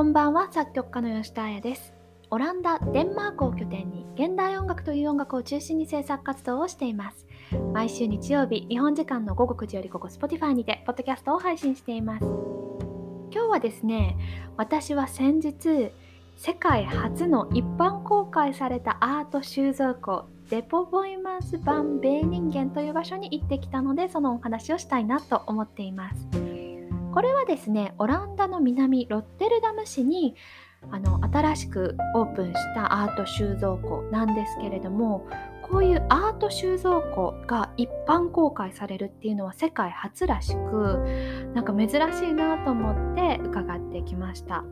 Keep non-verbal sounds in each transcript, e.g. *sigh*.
こんばんは作曲家の吉田彩です。オランダデンマークを拠点に現代音楽という音楽を中心に制作活動をしています。毎週日曜日日本時間の午後9時よりここ Spotify にてポッドキャストを配信しています。今日はですね私は先日世界初の一般公開されたアート収蔵庫デポボイマンス版米人間という場所に行ってきたのでそのお話をしたいなと思っています。これはですねオランダの南ロッテルダム市にあの新しくオープンしたアート収蔵庫なんですけれどもこういうアート収蔵庫が一般公開されるっていうのは世界初らしくなんか珍しいなと思って伺ってきました。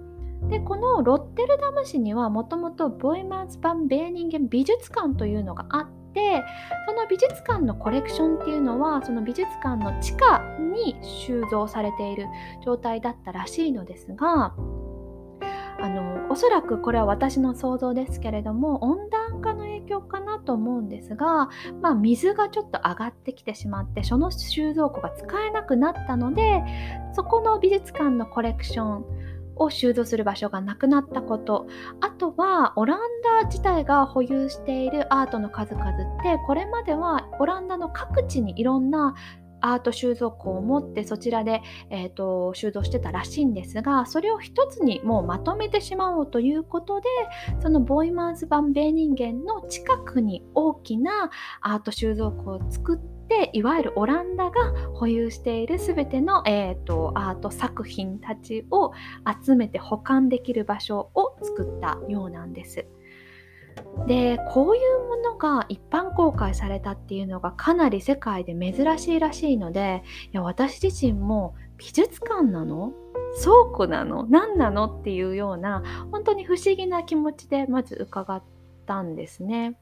でこのロッテルダム市にはもともとボイマンス・バン・ベーニンゲン美術館というのがあってその美術館のコレクションっていうのはその美術館の地下に収蔵されている状態だったらしいのですがあのおそらくこれは私の想像ですけれども温暖化の影響かなと思うんですが、まあ、水がちょっと上がってきてしまってその収蔵庫が使えなくなったのでそこの美術館のコレクションを収蔵する場所がなくなったこと。あとはオランダ自体が保有しているアートの数々ってこれまではオランダの各地にいろんなアート収蔵庫を持ってそちらで、えーと、収蔵してたらしいんですがそれを一つにもうまとめてしまおうということでそのボイマンズ版米人間の近くに大きなアート収蔵庫を作ってでいわゆるオランダが保有している全ての、えーと、アート作品たちを集めて保管できる場所を作ったようなんです。でこういうものが一般公開されたっていうのがかなり世界で珍しいらしいのでいや私自身も美術館なの？倉庫なの？何なの？っていうような本当に不思議な気持ちでまず伺ったんですね。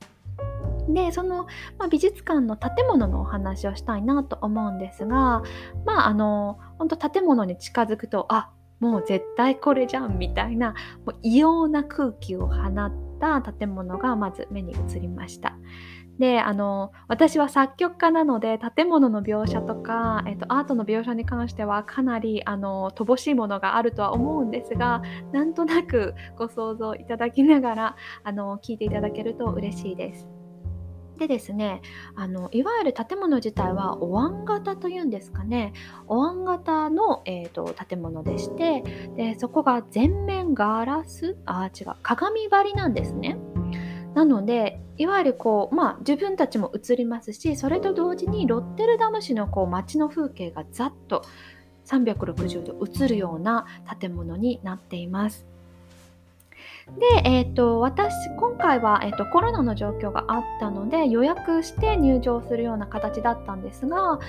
でその、まあ、美術館の建物のお話をしたいなと思うんですがまああの本当建物に近づくとあもう絶対これじゃんみたいなもう異様な空気を放った建物がまず目に映りました。であの私は作曲家なので建物の描写とか、えっと、アートの描写に関してはかなりあの乏しいものがあるとは思うんですがなんとなくご想像いただきながらあの聞いていただけると嬉しいです。でですねあのいわゆる建物自体はお椀型というんですかねお椀型の、えーと、建物でしてでそこが全面ガラスあ違う鏡張りなんですね。なのでいわゆるこうまあ自分たちも映りますしそれと同時にロッテルダム市のこう街の風景がざっと360度映るような建物になっています。で、えーと、私今回は、えーと、コロナの状況があったので予約して入場するような形だったんですが、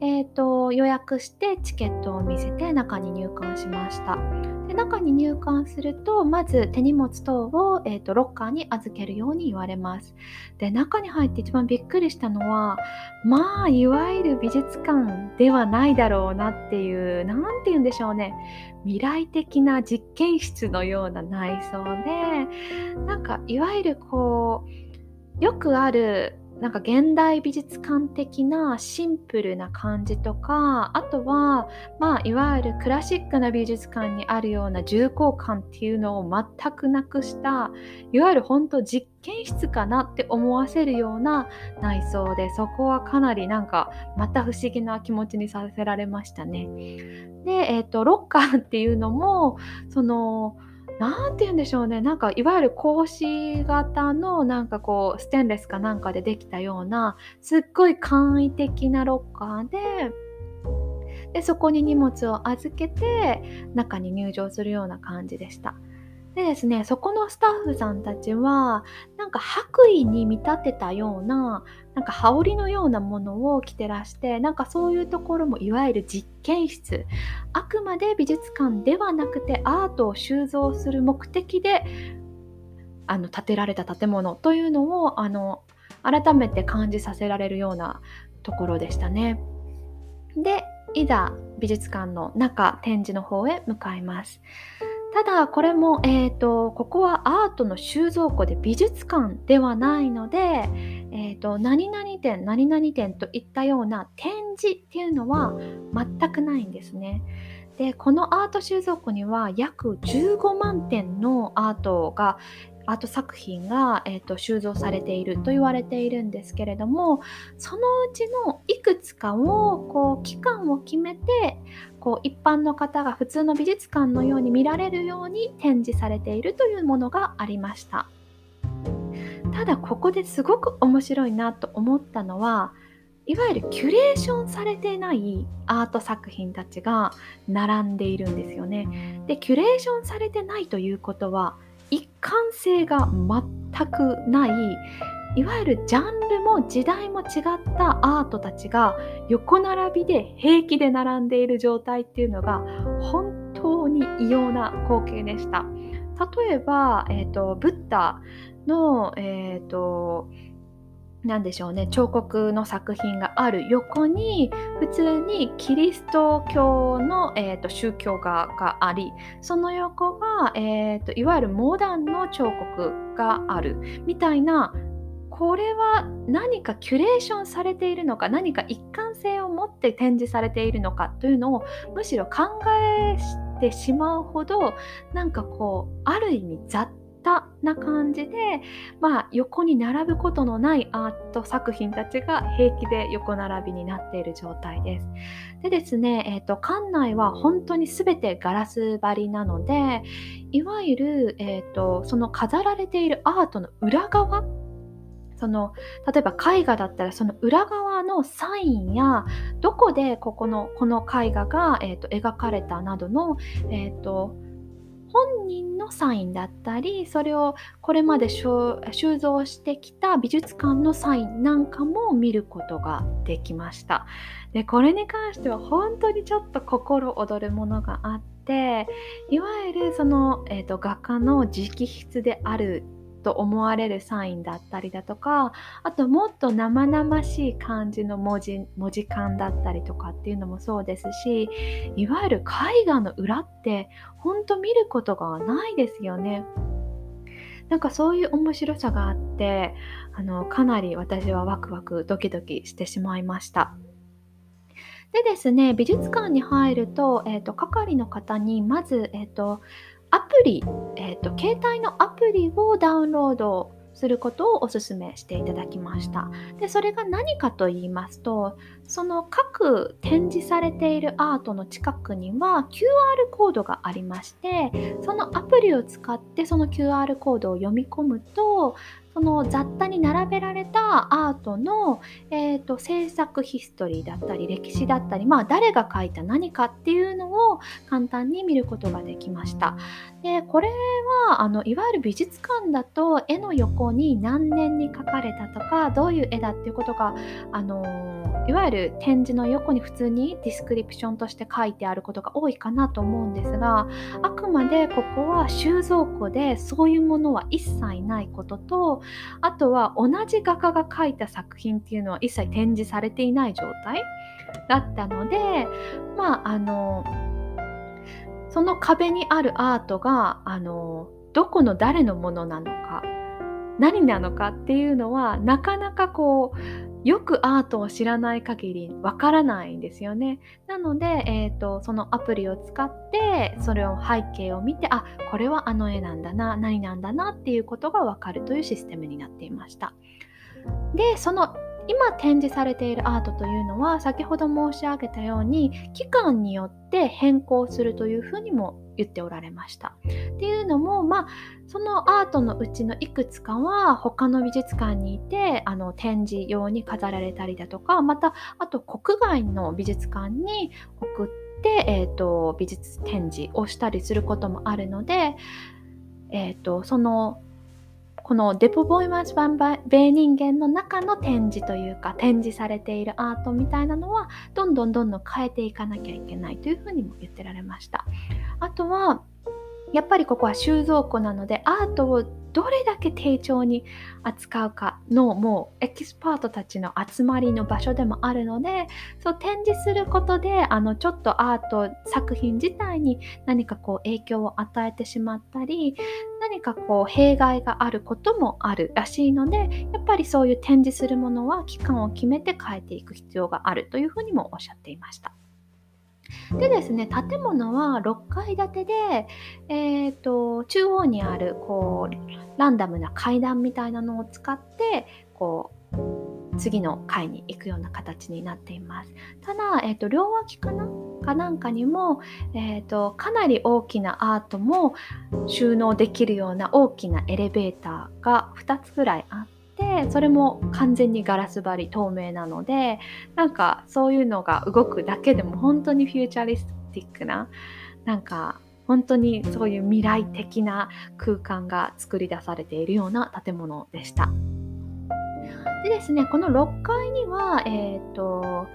えーと、予約してチケットを見せて中に入館しました。で中に入館するとまず手荷物等を、えー、とロッカーに預けるように言われます。で中に入って一番びっくりしたのはまあいわゆる美術館ではないだろうなっていう何て言うんでしょうね。未来的な実験室のような内装でなんかいわゆるこうよくあるなんか現代美術館的なシンプルな感じとかあとはまあいわゆるクラシックな美術館にあるような重厚感っていうのを全くなくしたいわゆる本当実験室かなって思わせるような内装でそこはかなりなんかまた不思議な気持ちにさせられましたね。で、えーと、ロッカーっていうのもその何て言うんでしょうねなんかいわゆる格子型のなんかこうステンレスかなんかでできたようなすっごい簡易的なロッカーででそこに荷物を預けて中に入場するような感じでした。でですねそこのスタッフさんたちはなんか白衣に見立てたようななんか羽織のようなものを着てらしてなんかそういうところもいわゆる実験室あくまで美術館ではなくてアートを収蔵する目的であの建てられた建物というのをあの改めて感じさせられるようなところでしたね。でいざ美術館の中展示の方へ向かいます。ただこれも、えーと、ここはアートの収蔵庫で美術館ではないので、えーと、何々展何々展といったような展示っていうのは全くないんですね。でこのアート収蔵庫には約15万点のアートがアート作品が、えーと、収蔵されていると言われているんですけれどもそのうちのいくつかをこう期間を決めてこう一般の方が普通の美術館のように見られるように展示されているというものがありましたただここですごく面白いなと思ったのはいわゆるキュレーションされてないアート作品たちが並んでいるんですよね。でキュレーションされてないということは一貫性が全くないいわゆるジャンルも時代も違ったアートたちが横並びで平気で並んでいる状態っていうのが本当に異様な光景でした。例えば、えーと、ブッダの、えーと何でしょうね彫刻の作品がある横に普通にキリスト教の、えーと、宗教画がありその横が、えーと、いわゆるモダンの彫刻がある。みたいなこれは何かキュレーションされているのか何か一貫性を持って展示されているのかというのをむしろ考えてしまうほどなんかこうある意味雑タな感じで、まあ、横に並ぶことのないアート作品たちが平気で横並びになっている状態です。でですね、えーと、館内は本当に全てガラス張りなのでいわゆる、えーと、その飾られているアートの裏側その例えば絵画だったらその裏側のサインやどこでここのこの絵画が、えーと、描かれたなどの、えーと本人のサインだったりそれをこれまで収蔵してきた美術館のサインなんかも見ることができました。でこれに関しては本当にちょっと心躍るものがあっていわゆるその、えーと画家の直筆であると思われるサインだったりだとかあともっと生々しい感じの文字文字感だったりとかっていうのもそうですしいわゆる絵画の裏ってほんと見ることがないですよね。なんかそういう面白さがあってあのかなり私はワクワクドキドキしてしまいました。でですね美術館に入ると,、えーと、係の方にまず、えーとアプリ、えーと、携帯のアプリをダウンロードすることをお勧めしていただきました。で、それが何かと言いますと、その各展示されているアートの近くには QR コードがありまして、そのアプリを使ってその QR コードを読み込むと、その雑多に並べられたアートの、えーと、制作ヒストリーだったり歴史だったり、まあ、誰が描いた何かっていうのを簡単に見ることができました。でこれはあのいわゆる美術館だと絵の横に何年に描かれたとかどういう絵だっていうことがあのいわゆる展示の横に普通にディスクリプションとして書いてあることが多いかなと思うんですがあくまでここは収蔵庫でそういうものは一切ないこととあとは同じ画家が描いた作品っていうのは一切展示されていない状態だったのでまああのその壁にあるアートがあのどこの誰のものなのか何なのかっていうのはなかなかこうよくアートを知らない限りわからないんですよね。なので、えーと、そのアプリを使ってそれを背景を見てあこれはあの絵なんだな何なんだなっていうことがわかるというシステムになっていました。でその今展示されているアートというのは先ほど申し上げたように期間によって変更するというふうにも言っておられました。っていまあそのアートのうちのいくつかは他の美術館にいてあの展示用に飾られたりだとかまたあと国外の美術館に送って、えーと、美術展示をしたりすることもあるので、えーとそのこのデポ・ボイマンス・ファン・ベーニンゲンの中の展示というか展示されているアートみたいなのはどんどんどんどん変えていかなきゃいけないというふうにも言ってられました。あとはやっぱりここは収蔵庫なのでアートをどれだけ丁重に扱うかのもうエキスパートたちの集まりの場所でもあるのでそう展示することであのちょっとアート作品自体に何かこう影響を与えてしまったり何かこう弊害があることもあるらしいのでやっぱりそういう展示するものは期間を決めて変えていく必要があるというふうにもおっしゃっていました。でですね建物は6階建てで、えーと、中央にあるこうランダムな階段みたいなのを使ってこう次の階に行くような形になっています。ただ、えーと、両脇かな？かなんかにも、えーとかなり大きなアートも収納できるような大きなエレベーターが2つぐらいあってでそれも完全にガラス張り透明なのでなんかそういうのが動くだけでも本当にフューチャリスティックななんか本当にそういう未来的な空間が作り出されているような建物でした。でですねこの6階には、えーと、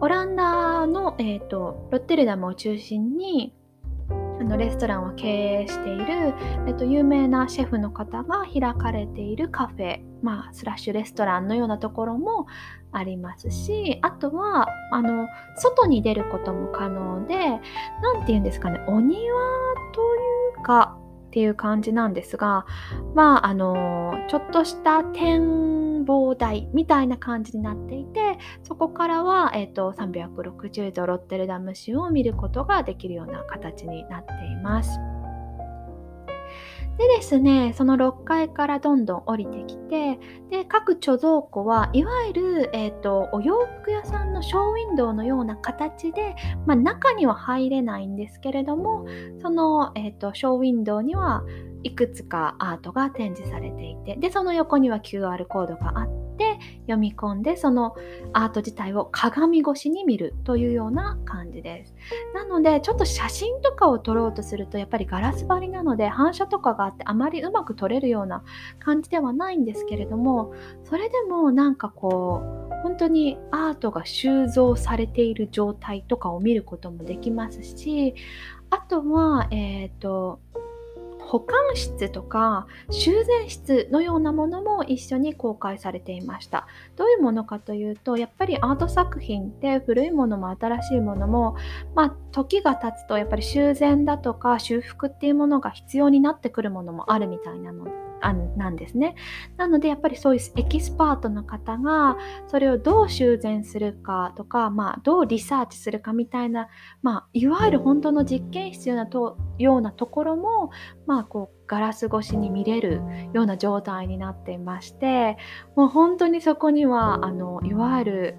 オランダの、えーとロッテルダムを中心にのレストランを経営している、えっと、有名なシェフの方が開かれているカフェ、まあ、スラッシュレストランのようなところもありますしあとはあの外に出ることも可能で何て言うんですかねお庭というかっていう感じなんですがまああのちょっとした展望台みたいな感じになっていてそこからは、えーと、360度ロッテルダム市を見ることができるような形になっています。でですね、その6階からどんどん降りてきて、で、各貯蔵庫はいわゆる、えーと、お洋服屋さんのショーウィンドウのような形で、まあ、中には入れないんですけれども、その、えーとショーウィンドウにはいくつかアートが展示されていてでその横には QR コードがあって読み込んでそのアート自体を鏡越しに見るというような感じです。なのでちょっと写真とかを撮ろうとするとやっぱりガラス張りなので反射とかがあってあまりうまく撮れるような感じではないんですけれどもそれでもなんかこう本当にアートが収蔵されている状態とかを見ることもできますしあとはえっ、ー、と保管室とか修繕室のようなものも一緒に公開されていましたどういうものかというとやっぱりアート作品って古いものも新しいものもまあ時が経つとやっぱり修繕だとか修復っていうものが必要になってくるものもあるみたいなのあなんですね。なのでやっぱりそういうエキスパートの方がそれをどう修繕するかとか、まあ、どうリサーチするかみたいな、まあ、いわゆる本当の実験必要なとようなところも、ままあ、こうガラス越しに見れるような状態になっていましてもう本当にそこにはあのいわゆる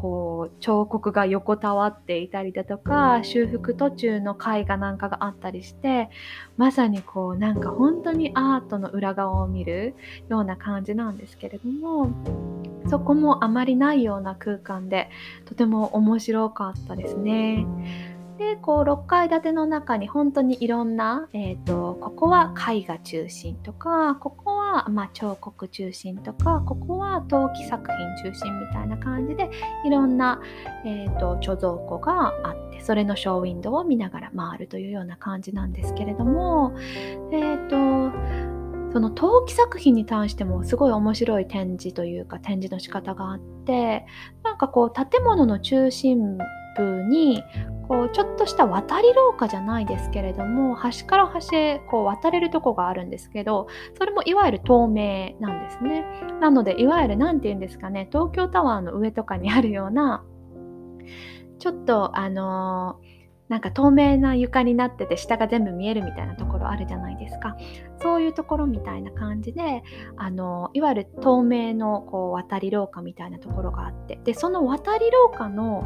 こう彫刻が横たわっていたりだとか修復途中の絵画なんかがあったりしてまさにこうなんか本当にアートの裏側を見るような感じなんですけれどもそこもあまりないような空間でとても面白かったですね。でこう6階建ての中に本当にいろんな、えーと、ここは絵画中心とかここは、まあ、彫刻中心とかここは陶器作品中心みたいな感じでいろんな、えーと、貯蔵庫があってそれのショーウィンドウを見ながら回るというような感じなんですけれどもえっ、ー、とその陶器作品に関してもすごい面白い展示というか展示の仕方があってなんかこう建物の中心部にこうちょっとした渡り廊下じゃないですけれども端から端へこう渡れるとこがあるんですけどそれもいわゆる透明なんですね。なのでいわゆる何て言うんですかね東京タワーの上とかにあるようなちょっとあのーなんか透明な床になってて下が全部見えるみたいなところあるじゃないですか。そういうところみたいな感じであのいわゆる透明のこう渡り廊下みたいなところがあってでその渡り廊下の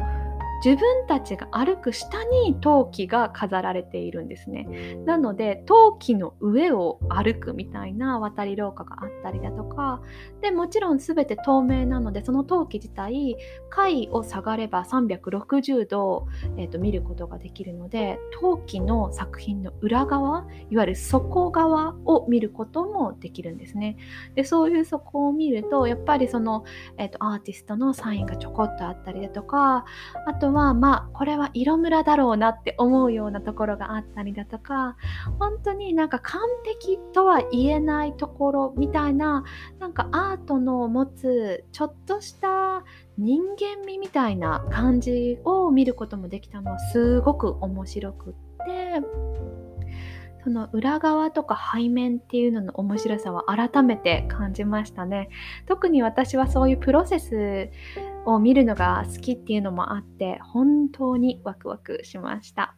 自分たちが歩く下に陶器が飾られているんですね。なので陶器の上を歩くみたいな渡り廊下があったりだとかでもちろん全て透明なのでその陶器自体階を下がれば360度、えーと、見ることができるので陶器の作品の裏側いわゆる底側を見ることもできるんですね。でそういう底を見るとやっぱりその、えーとアーティストのサインがちょこっとあったりだとかあとはまあこれは色ムラだろうなって思うようなところがあったりだとか本当になんか完璧とは言えないところみたいななんかアートの持つちょっとした人間味みたいな感じを見ることもできたのはすごく面白くって。その裏側とか背面っていうのの面白さは改めて感じましたね。特に私はそういうプロセスを見るのが好きっていうのもあって本当にワクワクしました。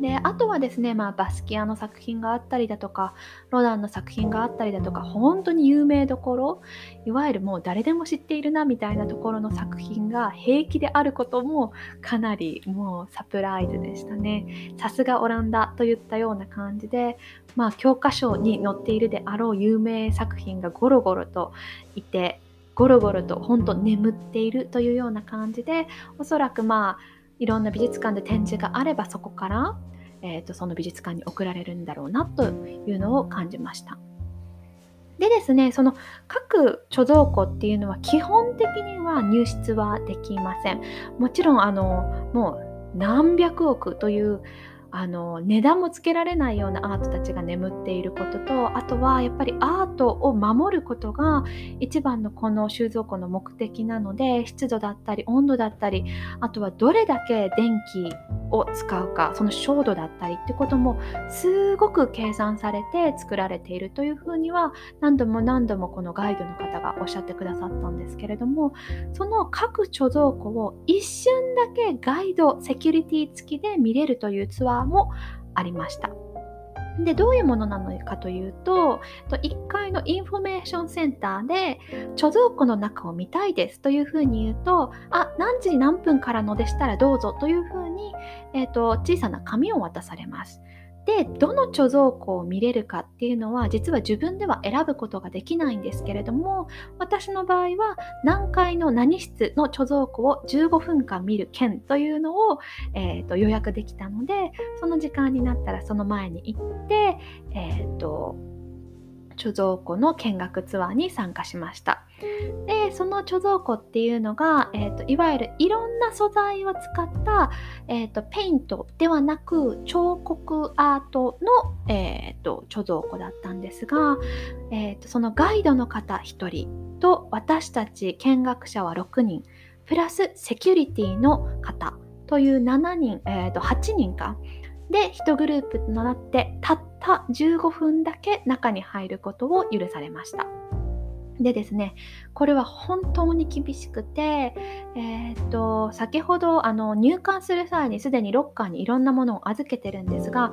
であとはですね、まあ、バスキアの作品があったりだとかロダンの作品があったりだとか本当に有名どころいわゆるもう誰でも知っているなみたいなところの作品が平気であることもかなりもうサプライズでしたね。さすがオランダといったような感じで、まあ、教科書に載っているであろう有名作品がゴロゴロといてゴロゴロと本当眠っているというような感じでおそらくまあいろんな美術館で展示があればそこから、えーと、その美術館に送られるんだろうなというのを感じました。でですね、その各貯蔵庫っていうのは基本的には入室はできません。もちろんあのもう何百億というあの値段もつけられないようなアートたちが眠っていることとあとはやっぱりアートを守ることが一番のこの収蔵庫の目的なので湿度だったり温度だったりあとはどれだけ電気を使うかその照度だったりってこともすごく計算されて作られているというふうには何度も何度もこのガイドの方がおっしゃってくださったんですけれどもその各貯蔵庫を一瞬だけガイドセキュリティ付きで見れるというツアーもありました。でどういうものなのかというと1階のインフォメーションセンターで貯蔵庫の中を見たいですというふうに言うとあ何時何分からのでしたらどうぞというふうに、えーと小さな紙を渡されます。でどの貯蔵庫を見れるかっていうのは実は自分では選ぶことができないんですけれども私の場合は何階の何室の貯蔵庫を15分間見る券というのを、えーと、予約できたのでその時間になったらその前に行って、えーと貯蔵庫の見学ツアーに参加しました。でその貯蔵庫っていうのが、えーと、いわゆるいろんな素材を使った、えーと、ペイントではなく彫刻アートの、えーと、貯蔵庫だったんですが、えー、とそのガイドの方1人と私たち見学者は6人プラスセキュリティの方という7人、えー、と8人かで1グループとなってたった15分だけ中に入ることを許されました。でですね、これは本当に厳しくて、えー、っと、先ほどあの入館する際にすでにロッカーにいろんなものを預けてるんですが、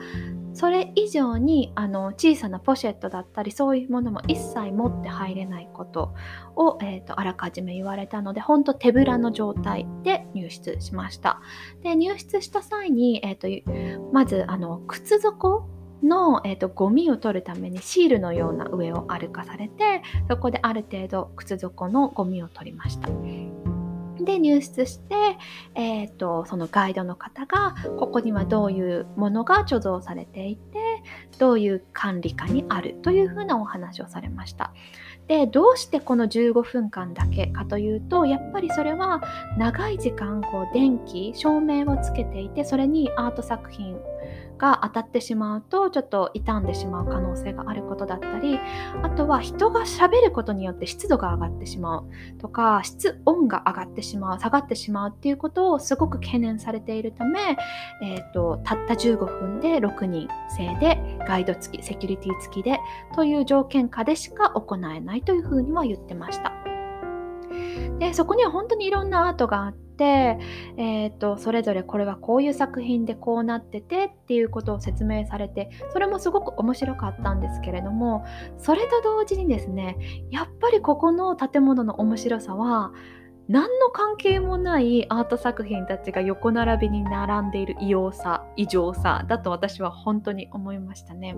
それ以上にあの小さなポシェットだったりそういうものも一切持って入れないことを、えーと、とあらかじめ言われたので本当手ぶらの状態で入室しましたで入室した際に、えーと、まずあの靴底の、えーと、ゴミを取るためにシールのような上を歩かされてそこである程度靴底のゴミを取りました。で入室して、えーと、そのガイドの方がここにはどういうものが貯蔵されていてどういう管理下にあるというふうなお話をされました。でどうしてこの15分間だけかというとやっぱりそれは長い時間こう電気照明をつけていてそれにアート作品が当たってしまうとちょっと傷んでしまう可能性があることだったりあとは人がしゃべることによって湿度が上がってしまうとか室温が上がってしまう下がってしまうっていうことをすごく懸念されているため、えーと、たった15分で6人制でガイド付きセキュリティ付きでという条件下でしか行えないというふうには言ってました。でそこには本当にいろんなアートがあっ、えーと、それぞれこれはこういう作品でこうなっててっていうことを説明されてそれもすごく面白かったんですけれどもそれと同時にですねやっぱりここの建物の面白さは何の関係もないアート作品たちが横並びに並んでいる異様さ異常さだと私は本当に思いましたね。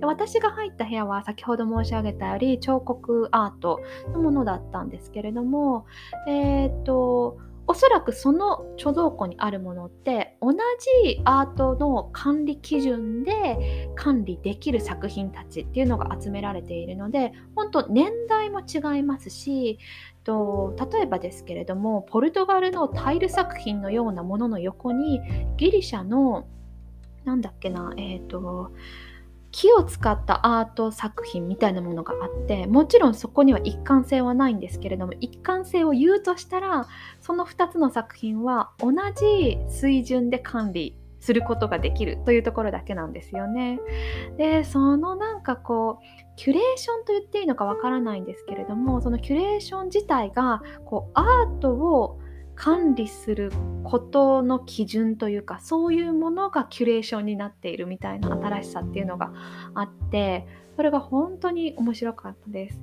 で私が入った部屋は先ほど申し上げたより彫刻アートのものだったんですけれどもえっ、とおそらくその貯蔵庫にあるものって同じアートの管理基準で管理できる作品たちっていうのが集められているので本当年代も違いますしと例えばですけれどもポルトガルのタイル作品のようなものの横にギリシャのなんだっけなえっ、ー、と木を使ったアート作品みたいなものがあってもちろんそこには一貫性はないんですけれども一貫性を言うとしたらその2つの作品は同じ水準で管理することができるというところだけなんですよね。でそのなんかこうキュレーションと言っていいのかわからないんですけれどもそのキュレーション自体がこうアートを管理することの基準というかそういうものがキュレーションになっているみたいな新しさっていうのがあってそれが本当に面白かったです。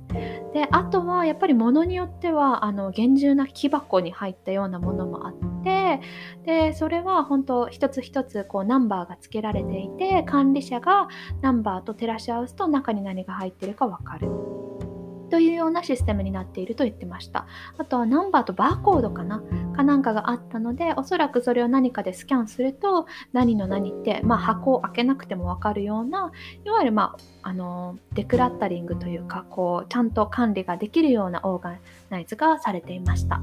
であとはやっぱり物によってはあの厳重な木箱に入ったようなものもあってでそれは本当一つ一つこうナンバーが付けられていて管理者がナンバーと照らし合わすと中に何が入ってるか分かる。というようなシステムになっていると言ってました。あとはナンバーとバーコードかなかなんかがあったので、おそらくそれを何かでスキャンすると、何の何って、まあ、箱を開けなくても分かるような、いわゆる、まあ、あのデクラッタリングというか、こう、ちゃんと管理ができるようなオーガナイズがされていました。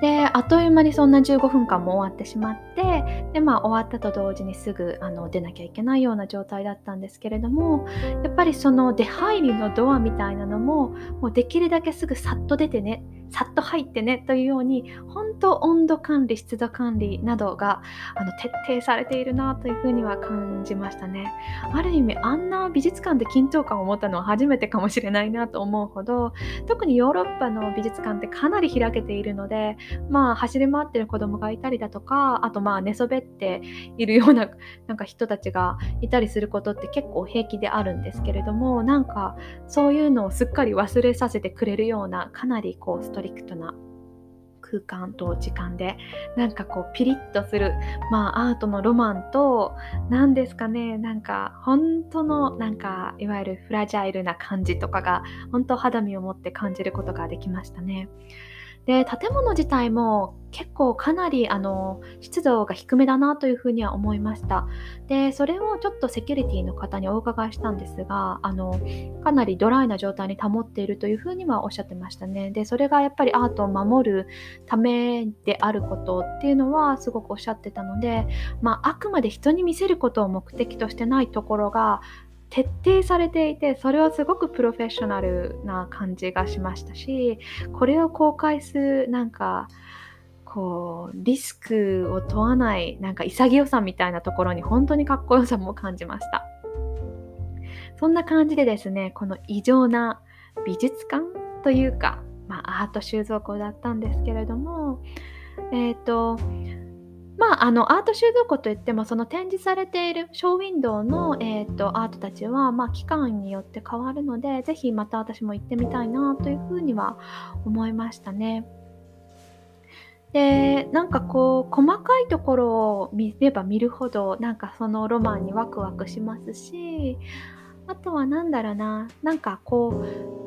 であっという間にそんな15分間も終わってしまってで、まあ、終わったと同時にすぐあの出なきゃいけないような状態だったんですけれどもやっぱりその出入りのドアみたいなのももうできるだけすぐさっと出てねさっと入ってねというように本当温度管理湿度管理などがあの徹底されているなというふうには感じましたね。ある意味あんな美術館で緊張感を持ったのは初めてかもしれないなと思うほど特にヨーロッパの美術館ってかなり開けているのでまあ走り回ってる子供がいたりだとかあとまあ寝そべっているような *laughs* なんか人たちがいたりすることって結構平気であるんですけれどもなんかそういうのをすっかり忘れさせてくれるようなかなりこうストトリクトな空間と時間でなんかこうピリッとするまあアートのロマンと何ですかねなんか本当のなんかいわゆるフラジャイルな感じとかが本当肌身を持って感じることができましたね。で建物自体も結構かなりあの湿度が低めだなというふうには思いました。でそれをちょっとセキュリティの方にお伺いしたんですがあのかなりドライな状態に保っているというふうにはおっしゃってましたね。でそれがやっぱりアートを守るためであることっていうのはすごくおっしゃってたので、まあ、あくまで人に見せることを目的としてないところが徹底されていてそれはすごくプロフェッショナルな感じがしましたしこれを公開するなんかこうリスクを問わないなんか潔さみたいなところに本当にかっこよさも感じました。そんな感じでですねこの異常な美術館というか、まあ、アート収蔵庫だったんですけれどもえっ、ー、とまあ、あのアート収蔵庫といってもその展示されているショーウィンドウの、えーと、アートたちは、まあ、期間によって変わるのでぜひまた私も行ってみたいなというふうには思いましたね。でなんかこう細かいところを見れば見るほどなんかそのロマンにワクワクしますしあとは何だろうななんかこう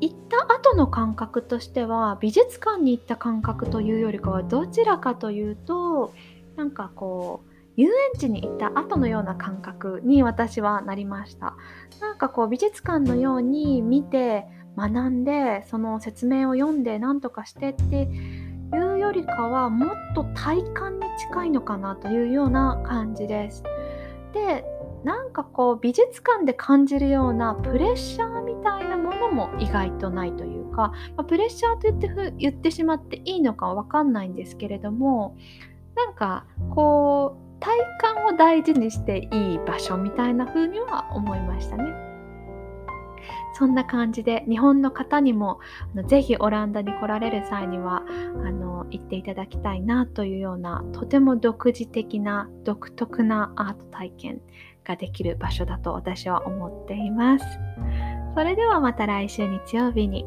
行った後の感覚としては美術館に行った感覚というよりかはどちらかというとなんかこう遊園地に行った後のような感覚に私はなりました。なんかこう美術館のように見て学んでその説明を読んで何とかしてっていうよりかはもっと体感に近いのかなというような感じです。でなんかこう美術館で感じるようなプレッシャーみたいなものも意外とないというか、まあ、プレッシャーと言って言ってしまっていいのかは分かんないんですけれどもなんかこう体感を大事にしていい場所みたいな風には思いましたね。そんな感じで日本の方にもぜひオランダに来られる際にはあの行っていただきたいなというようなとても独自的な独特なアート体験ができる場所だと私は思っています。それではまた来週日曜日に